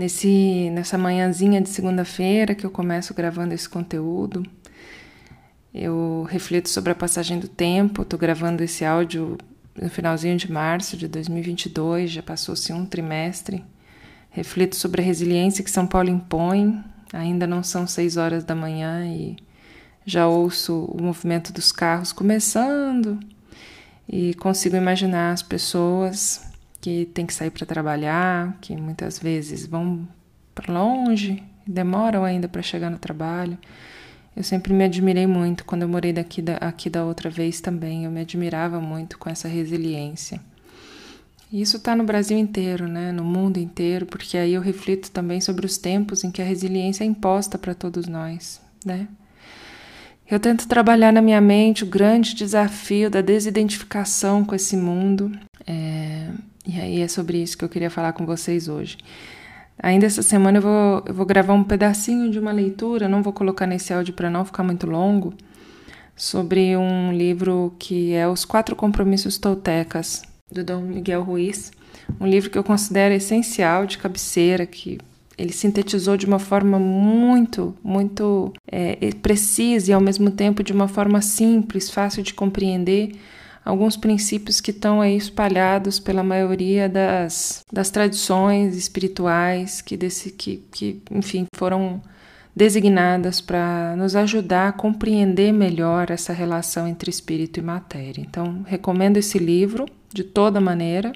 Nesse, nessa manhãzinha de segunda-feira que eu começo gravando esse conteúdo, eu reflito sobre a passagem do tempo. Estou gravando esse áudio no finalzinho de março de 2022, já passou-se um trimestre. Reflito sobre a resiliência que São Paulo impõe. Ainda não são seis horas da manhã e já ouço o movimento dos carros começando e consigo imaginar as pessoas que têm que sair para trabalhar, que muitas vezes vão para longe, demoram ainda para chegar no trabalho. Eu sempre me admirei muito quando eu morei daqui da, aqui da outra vez também. Eu me admirava muito com essa resiliência. E isso está no Brasil inteiro, né? no mundo inteiro, porque aí eu reflito também sobre os tempos em que a resiliência é imposta para todos nós. Né? Eu tento trabalhar na minha mente o grande desafio da desidentificação com esse mundo. É, e é sobre isso que eu queria falar com vocês hoje. Ainda essa semana eu vou, eu vou gravar um pedacinho de uma leitura, não vou colocar nesse áudio para não ficar muito longo, sobre um livro que é Os Quatro Compromissos Toltecas, do Dom Miguel Ruiz. Um livro que eu considero essencial, de cabeceira, que ele sintetizou de uma forma muito, muito é, precisa e ao mesmo tempo de uma forma simples, fácil de compreender alguns princípios que estão aí espalhados pela maioria das, das tradições espirituais que, desse, que, que enfim, foram designadas para nos ajudar a compreender melhor essa relação entre espírito e matéria. Então, recomendo esse livro de toda maneira.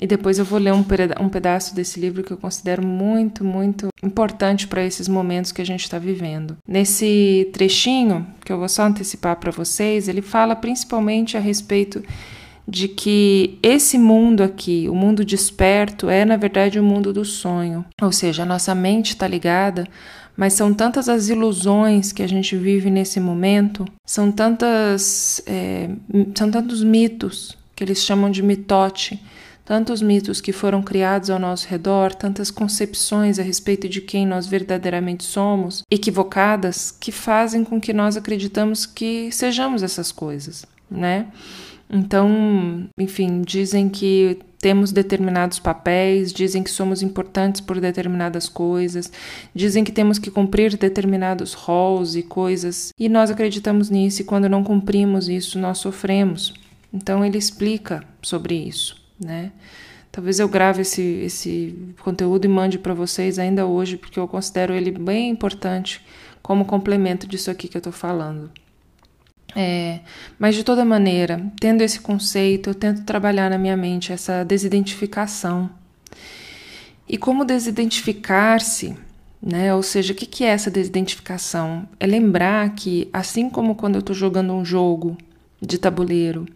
E depois eu vou ler um, um pedaço desse livro que eu considero muito, muito importante para esses momentos que a gente está vivendo. Nesse trechinho, que eu vou só antecipar para vocês, ele fala principalmente a respeito de que esse mundo aqui, o mundo desperto, é na verdade o mundo do sonho. Ou seja, a nossa mente está ligada, mas são tantas as ilusões que a gente vive nesse momento, são tantas, é, são tantos mitos que eles chamam de mitote tantos mitos que foram criados ao nosso redor, tantas concepções a respeito de quem nós verdadeiramente somos, equivocadas, que fazem com que nós acreditamos que sejamos essas coisas, né? Então, enfim, dizem que temos determinados papéis, dizem que somos importantes por determinadas coisas, dizem que temos que cumprir determinados roles e coisas, e nós acreditamos nisso, e quando não cumprimos isso, nós sofremos. Então, ele explica sobre isso né? Talvez eu grave esse, esse conteúdo e mande para vocês ainda hoje, porque eu considero ele bem importante como complemento disso aqui que eu estou falando. É, mas de toda maneira, tendo esse conceito, eu tento trabalhar na minha mente essa desidentificação. E como desidentificar-se, né? Ou seja, o que é essa desidentificação? É lembrar que, assim como quando eu estou jogando um jogo de tabuleiro,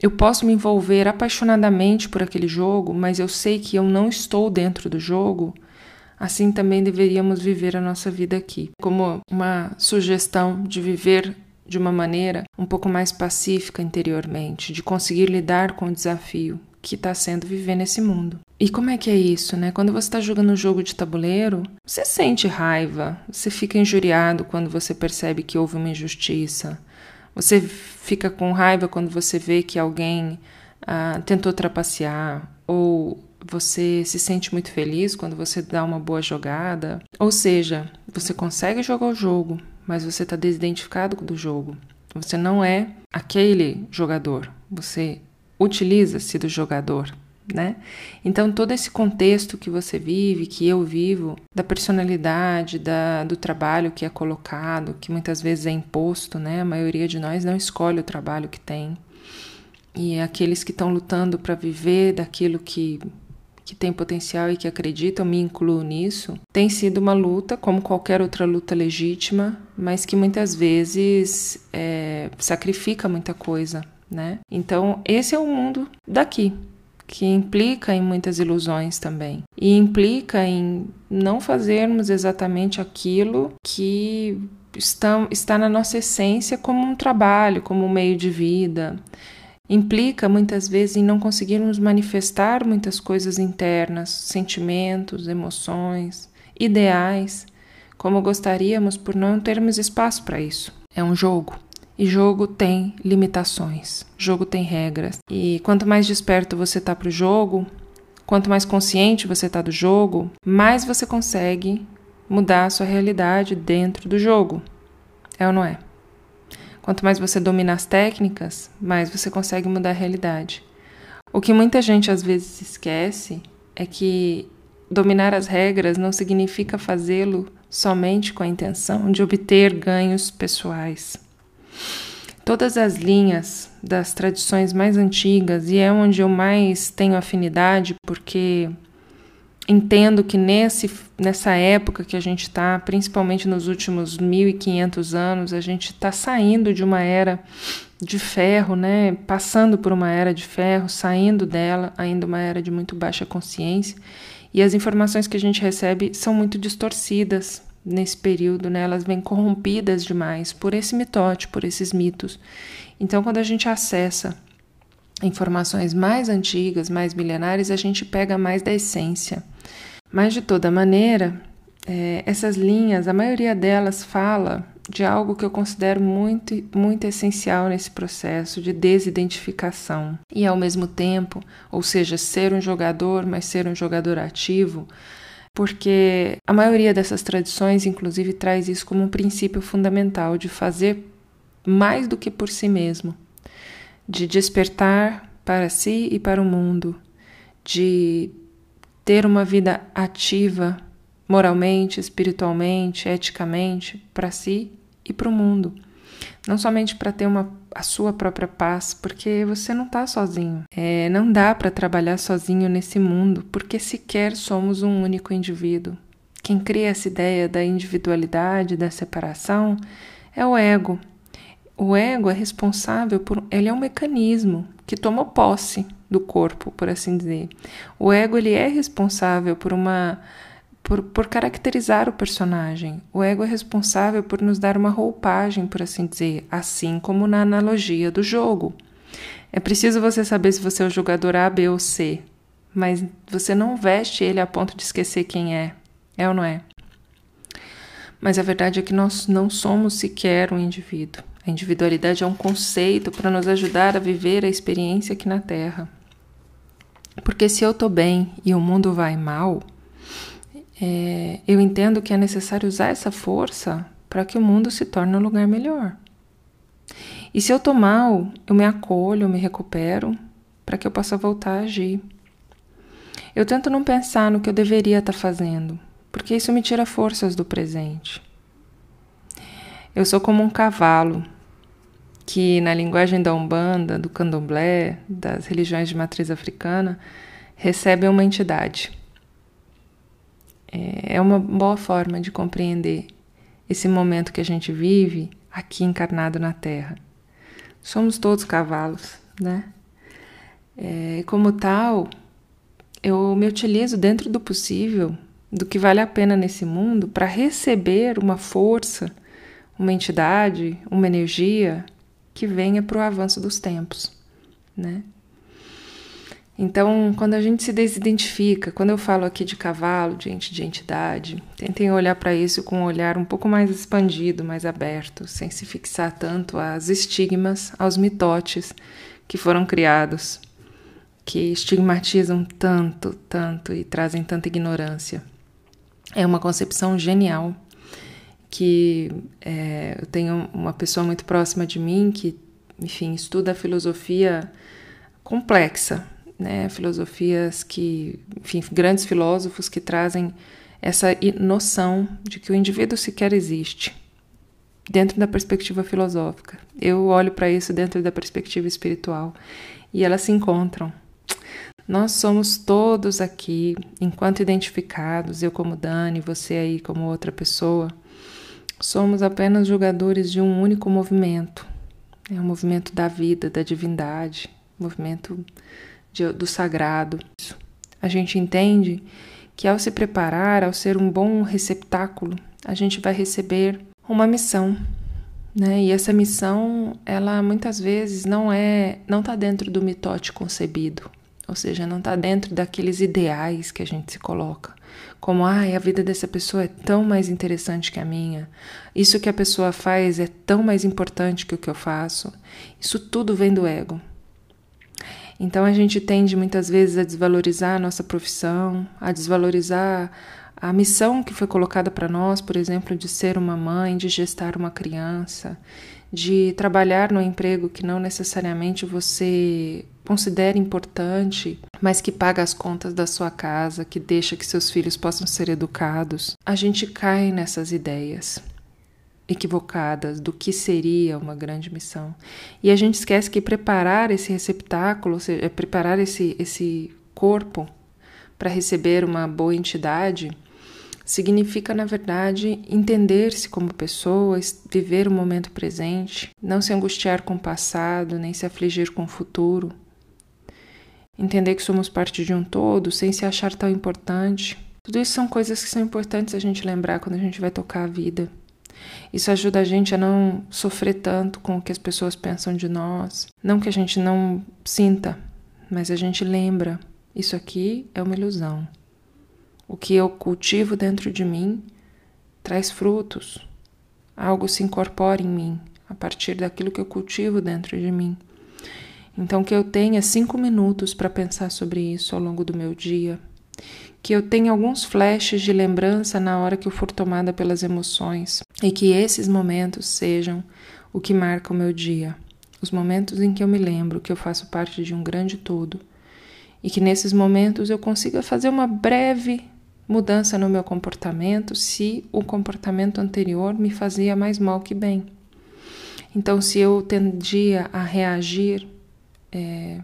eu posso me envolver apaixonadamente por aquele jogo, mas eu sei que eu não estou dentro do jogo. Assim também deveríamos viver a nossa vida aqui, como uma sugestão de viver de uma maneira um pouco mais pacífica interiormente, de conseguir lidar com o desafio que está sendo viver nesse mundo. E como é que é isso, né? Quando você está jogando um jogo de tabuleiro, você sente raiva, você fica injuriado quando você percebe que houve uma injustiça, você fica com raiva quando você vê que alguém ah, tentou trapacear, ou você se sente muito feliz quando você dá uma boa jogada. Ou seja, você consegue jogar o jogo, mas você está desidentificado do jogo. Você não é aquele jogador, você utiliza-se do jogador né? Então todo esse contexto que você vive, que eu vivo, da personalidade, da, do trabalho que é colocado, que muitas vezes é imposto, né? A maioria de nós não escolhe o trabalho que tem. E aqueles que estão lutando para viver daquilo que que tem potencial e que acreditam, me incluo nisso, tem sido uma luta, como qualquer outra luta legítima, mas que muitas vezes é, sacrifica muita coisa, né? Então, esse é o mundo daqui, que implica em muitas ilusões também. E implica em não fazermos exatamente aquilo que está, está na nossa essência como um trabalho, como um meio de vida. Implica muitas vezes em não conseguirmos manifestar muitas coisas internas, sentimentos, emoções, ideais, como gostaríamos por não termos espaço para isso. É um jogo. E jogo tem limitações, jogo tem regras. E quanto mais desperto você tá pro jogo, quanto mais consciente você está do jogo, mais você consegue mudar a sua realidade dentro do jogo. É ou não é? Quanto mais você domina as técnicas, mais você consegue mudar a realidade. O que muita gente às vezes esquece é que dominar as regras não significa fazê-lo somente com a intenção de obter ganhos pessoais. Todas as linhas das tradições mais antigas, e é onde eu mais tenho afinidade, porque entendo que nesse, nessa época que a gente está, principalmente nos últimos 1500 anos, a gente está saindo de uma era de ferro, né? Passando por uma era de ferro, saindo dela, ainda uma era de muito baixa consciência. E as informações que a gente recebe são muito distorcidas nesse período, né? Elas vêm corrompidas demais por esse mitote, por esses mitos. Então, quando a gente acessa informações mais antigas, mais milenares, a gente pega mais da essência. Mas, de toda maneira, é, essas linhas, a maioria delas fala de algo que eu considero muito, muito essencial nesse processo de desidentificação. E, ao mesmo tempo, ou seja, ser um jogador, mas ser um jogador ativo, porque a maioria dessas tradições, inclusive, traz isso como um princípio fundamental de fazer mais do que por si mesmo, de despertar para si e para o mundo, de ter uma vida ativa moralmente, espiritualmente, eticamente, para si e para o mundo. Não somente para ter uma, a sua própria paz, porque você não está sozinho. É, não dá para trabalhar sozinho nesse mundo, porque sequer somos um único indivíduo. Quem cria essa ideia da individualidade, da separação, é o ego. O ego é responsável por. Ele é um mecanismo que tomou posse do corpo, por assim dizer. O ego ele é responsável por uma por, por caracterizar o personagem. O ego é responsável por nos dar uma roupagem, por assim dizer, assim como na analogia do jogo. É preciso você saber se você é o jogador A, B ou C, mas você não veste ele a ponto de esquecer quem é. É ou não é? Mas a verdade é que nós não somos sequer um indivíduo. A individualidade é um conceito para nos ajudar a viver a experiência aqui na Terra. Porque se eu estou bem e o mundo vai mal, é, eu entendo que é necessário usar essa força para que o mundo se torne um lugar melhor. E se eu estou mal, eu me acolho, eu me recupero para que eu possa voltar a agir. Eu tento não pensar no que eu deveria estar tá fazendo, porque isso me tira forças do presente. Eu sou como um cavalo que, na linguagem da Umbanda, do Candomblé, das religiões de matriz africana, recebe uma entidade. É, é uma boa forma de compreender esse momento que a gente vive aqui encarnado na Terra. Somos todos cavalos, né? É, como tal, eu me utilizo dentro do possível, do que vale a pena nesse mundo, para receber uma força, uma entidade, uma energia que venha para o avanço dos tempos, né? Então, quando a gente se desidentifica, quando eu falo aqui de cavalo, de, de entidade, tentem olhar para isso com um olhar um pouco mais expandido, mais aberto, sem se fixar tanto às estigmas, aos mitotes que foram criados, que estigmatizam tanto, tanto e trazem tanta ignorância. É uma concepção genial que é, eu tenho uma pessoa muito próxima de mim que, enfim, estuda a filosofia complexa, né, filosofias que, enfim, grandes filósofos que trazem essa noção de que o indivíduo sequer existe dentro da perspectiva filosófica. Eu olho para isso dentro da perspectiva espiritual e elas se encontram. Nós somos todos aqui, enquanto identificados, eu como Dani, você aí como outra pessoa, somos apenas jogadores de um único movimento. É o movimento da vida, da divindade, movimento de, do sagrado. A gente entende que ao se preparar, ao ser um bom receptáculo, a gente vai receber uma missão, né? E essa missão, ela muitas vezes não é, não está dentro do mitote concebido, ou seja, não está dentro daqueles ideais que a gente se coloca, como ah, a vida dessa pessoa é tão mais interessante que a minha, isso que a pessoa faz é tão mais importante que o que eu faço. Isso tudo vem do ego. Então a gente tende muitas vezes a desvalorizar a nossa profissão, a desvalorizar a missão que foi colocada para nós, por exemplo, de ser uma mãe, de gestar uma criança, de trabalhar no emprego que não necessariamente você considera importante, mas que paga as contas da sua casa, que deixa que seus filhos possam ser educados. A gente cai nessas ideias equivocadas do que seria uma grande missão. E a gente esquece que preparar esse receptáculo, seja, preparar esse, esse corpo para receber uma boa entidade, significa, na verdade, entender-se como pessoa, viver o momento presente, não se angustiar com o passado, nem se afligir com o futuro. Entender que somos parte de um todo sem se achar tão importante. Tudo isso são coisas que são importantes a gente lembrar quando a gente vai tocar a vida. Isso ajuda a gente a não sofrer tanto com o que as pessoas pensam de nós. Não que a gente não sinta, mas a gente lembra: isso aqui é uma ilusão. O que eu cultivo dentro de mim traz frutos. Algo se incorpora em mim a partir daquilo que eu cultivo dentro de mim. Então, que eu tenha cinco minutos para pensar sobre isso ao longo do meu dia, que eu tenha alguns flashes de lembrança na hora que eu for tomada pelas emoções e que esses momentos sejam o que marca o meu dia, os momentos em que eu me lembro que eu faço parte de um grande todo e que nesses momentos eu consiga fazer uma breve mudança no meu comportamento se o comportamento anterior me fazia mais mal que bem. Então, se eu tendia a reagir é,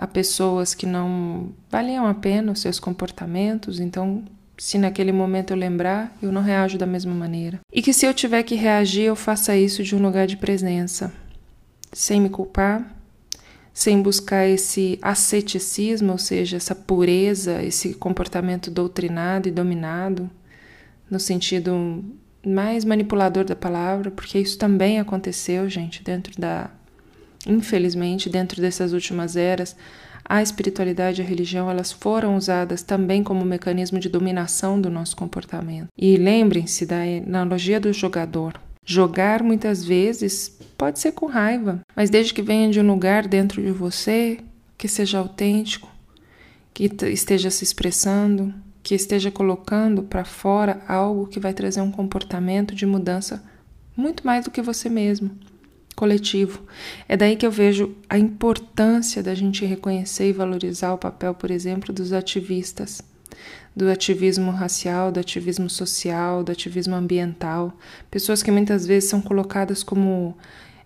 a pessoas que não valiam a pena os seus comportamentos, então se naquele momento eu lembrar, eu não reajo da mesma maneira. E que se eu tiver que reagir, eu faça isso de um lugar de presença, sem me culpar, sem buscar esse asceticismo, ou seja, essa pureza, esse comportamento doutrinado e dominado, no sentido mais manipulador da palavra, porque isso também aconteceu, gente, dentro da Infelizmente, dentro dessas últimas eras, a espiritualidade e a religião elas foram usadas também como mecanismo de dominação do nosso comportamento. E lembrem-se da analogia do jogador. Jogar muitas vezes pode ser com raiva, mas desde que venha de um lugar dentro de você que seja autêntico, que esteja se expressando, que esteja colocando para fora algo que vai trazer um comportamento de mudança muito mais do que você mesmo coletivo. É daí que eu vejo a importância da gente reconhecer e valorizar o papel, por exemplo, dos ativistas, do ativismo racial, do ativismo social, do ativismo ambiental, pessoas que muitas vezes são colocadas como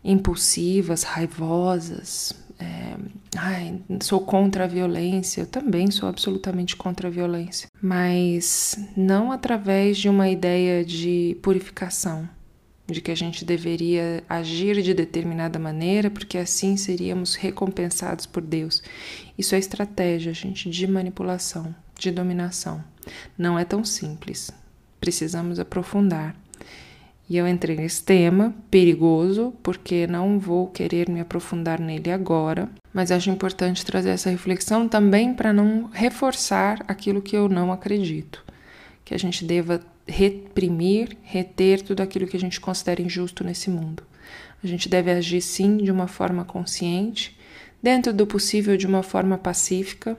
impulsivas, raivosas. É, ai, sou contra a violência, eu também sou absolutamente contra a violência, mas não através de uma ideia de purificação, de que a gente deveria agir de determinada maneira, porque assim seríamos recompensados por Deus. Isso é estratégia, gente, de manipulação, de dominação. Não é tão simples. Precisamos aprofundar. E eu entrei nesse tema perigoso, porque não vou querer me aprofundar nele agora, mas acho importante trazer essa reflexão também para não reforçar aquilo que eu não acredito. Que a gente deva reprimir, reter tudo aquilo que a gente considera injusto nesse mundo. A gente deve agir sim de uma forma consciente, dentro do possível de uma forma pacífica,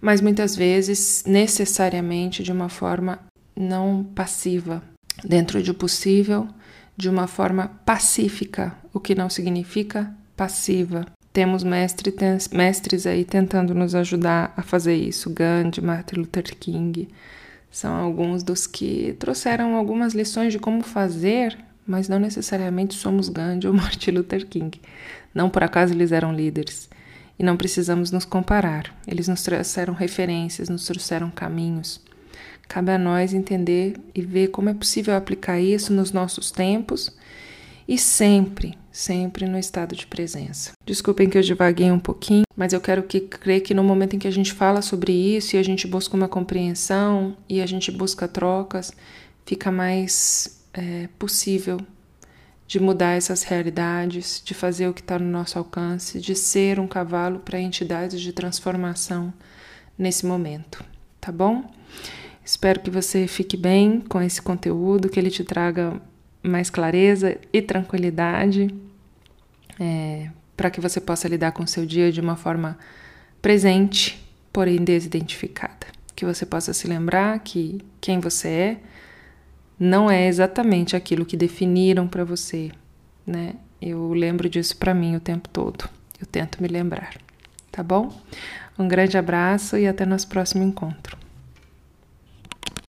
mas muitas vezes necessariamente de uma forma não passiva, dentro do possível de uma forma pacífica, o que não significa passiva. Temos mestre, mestres aí tentando nos ajudar a fazer isso, Gandhi, Martin Luther King, são alguns dos que trouxeram algumas lições de como fazer, mas não necessariamente somos Gandhi ou Martin Luther King. Não por acaso eles eram líderes. E não precisamos nos comparar. Eles nos trouxeram referências, nos trouxeram caminhos. Cabe a nós entender e ver como é possível aplicar isso nos nossos tempos e sempre, sempre no estado de presença. Desculpem que eu divaguei um pouquinho, mas eu quero que crer que no momento em que a gente fala sobre isso e a gente busca uma compreensão e a gente busca trocas, fica mais é, possível de mudar essas realidades, de fazer o que está no nosso alcance, de ser um cavalo para entidades de transformação nesse momento, tá bom? Espero que você fique bem com esse conteúdo, que ele te traga mais clareza e tranquilidade é, para que você possa lidar com o seu dia de uma forma presente, porém desidentificada. Que você possa se lembrar que quem você é não é exatamente aquilo que definiram para você, né? Eu lembro disso para mim o tempo todo. Eu tento me lembrar, tá bom? Um grande abraço e até nosso próximo encontro.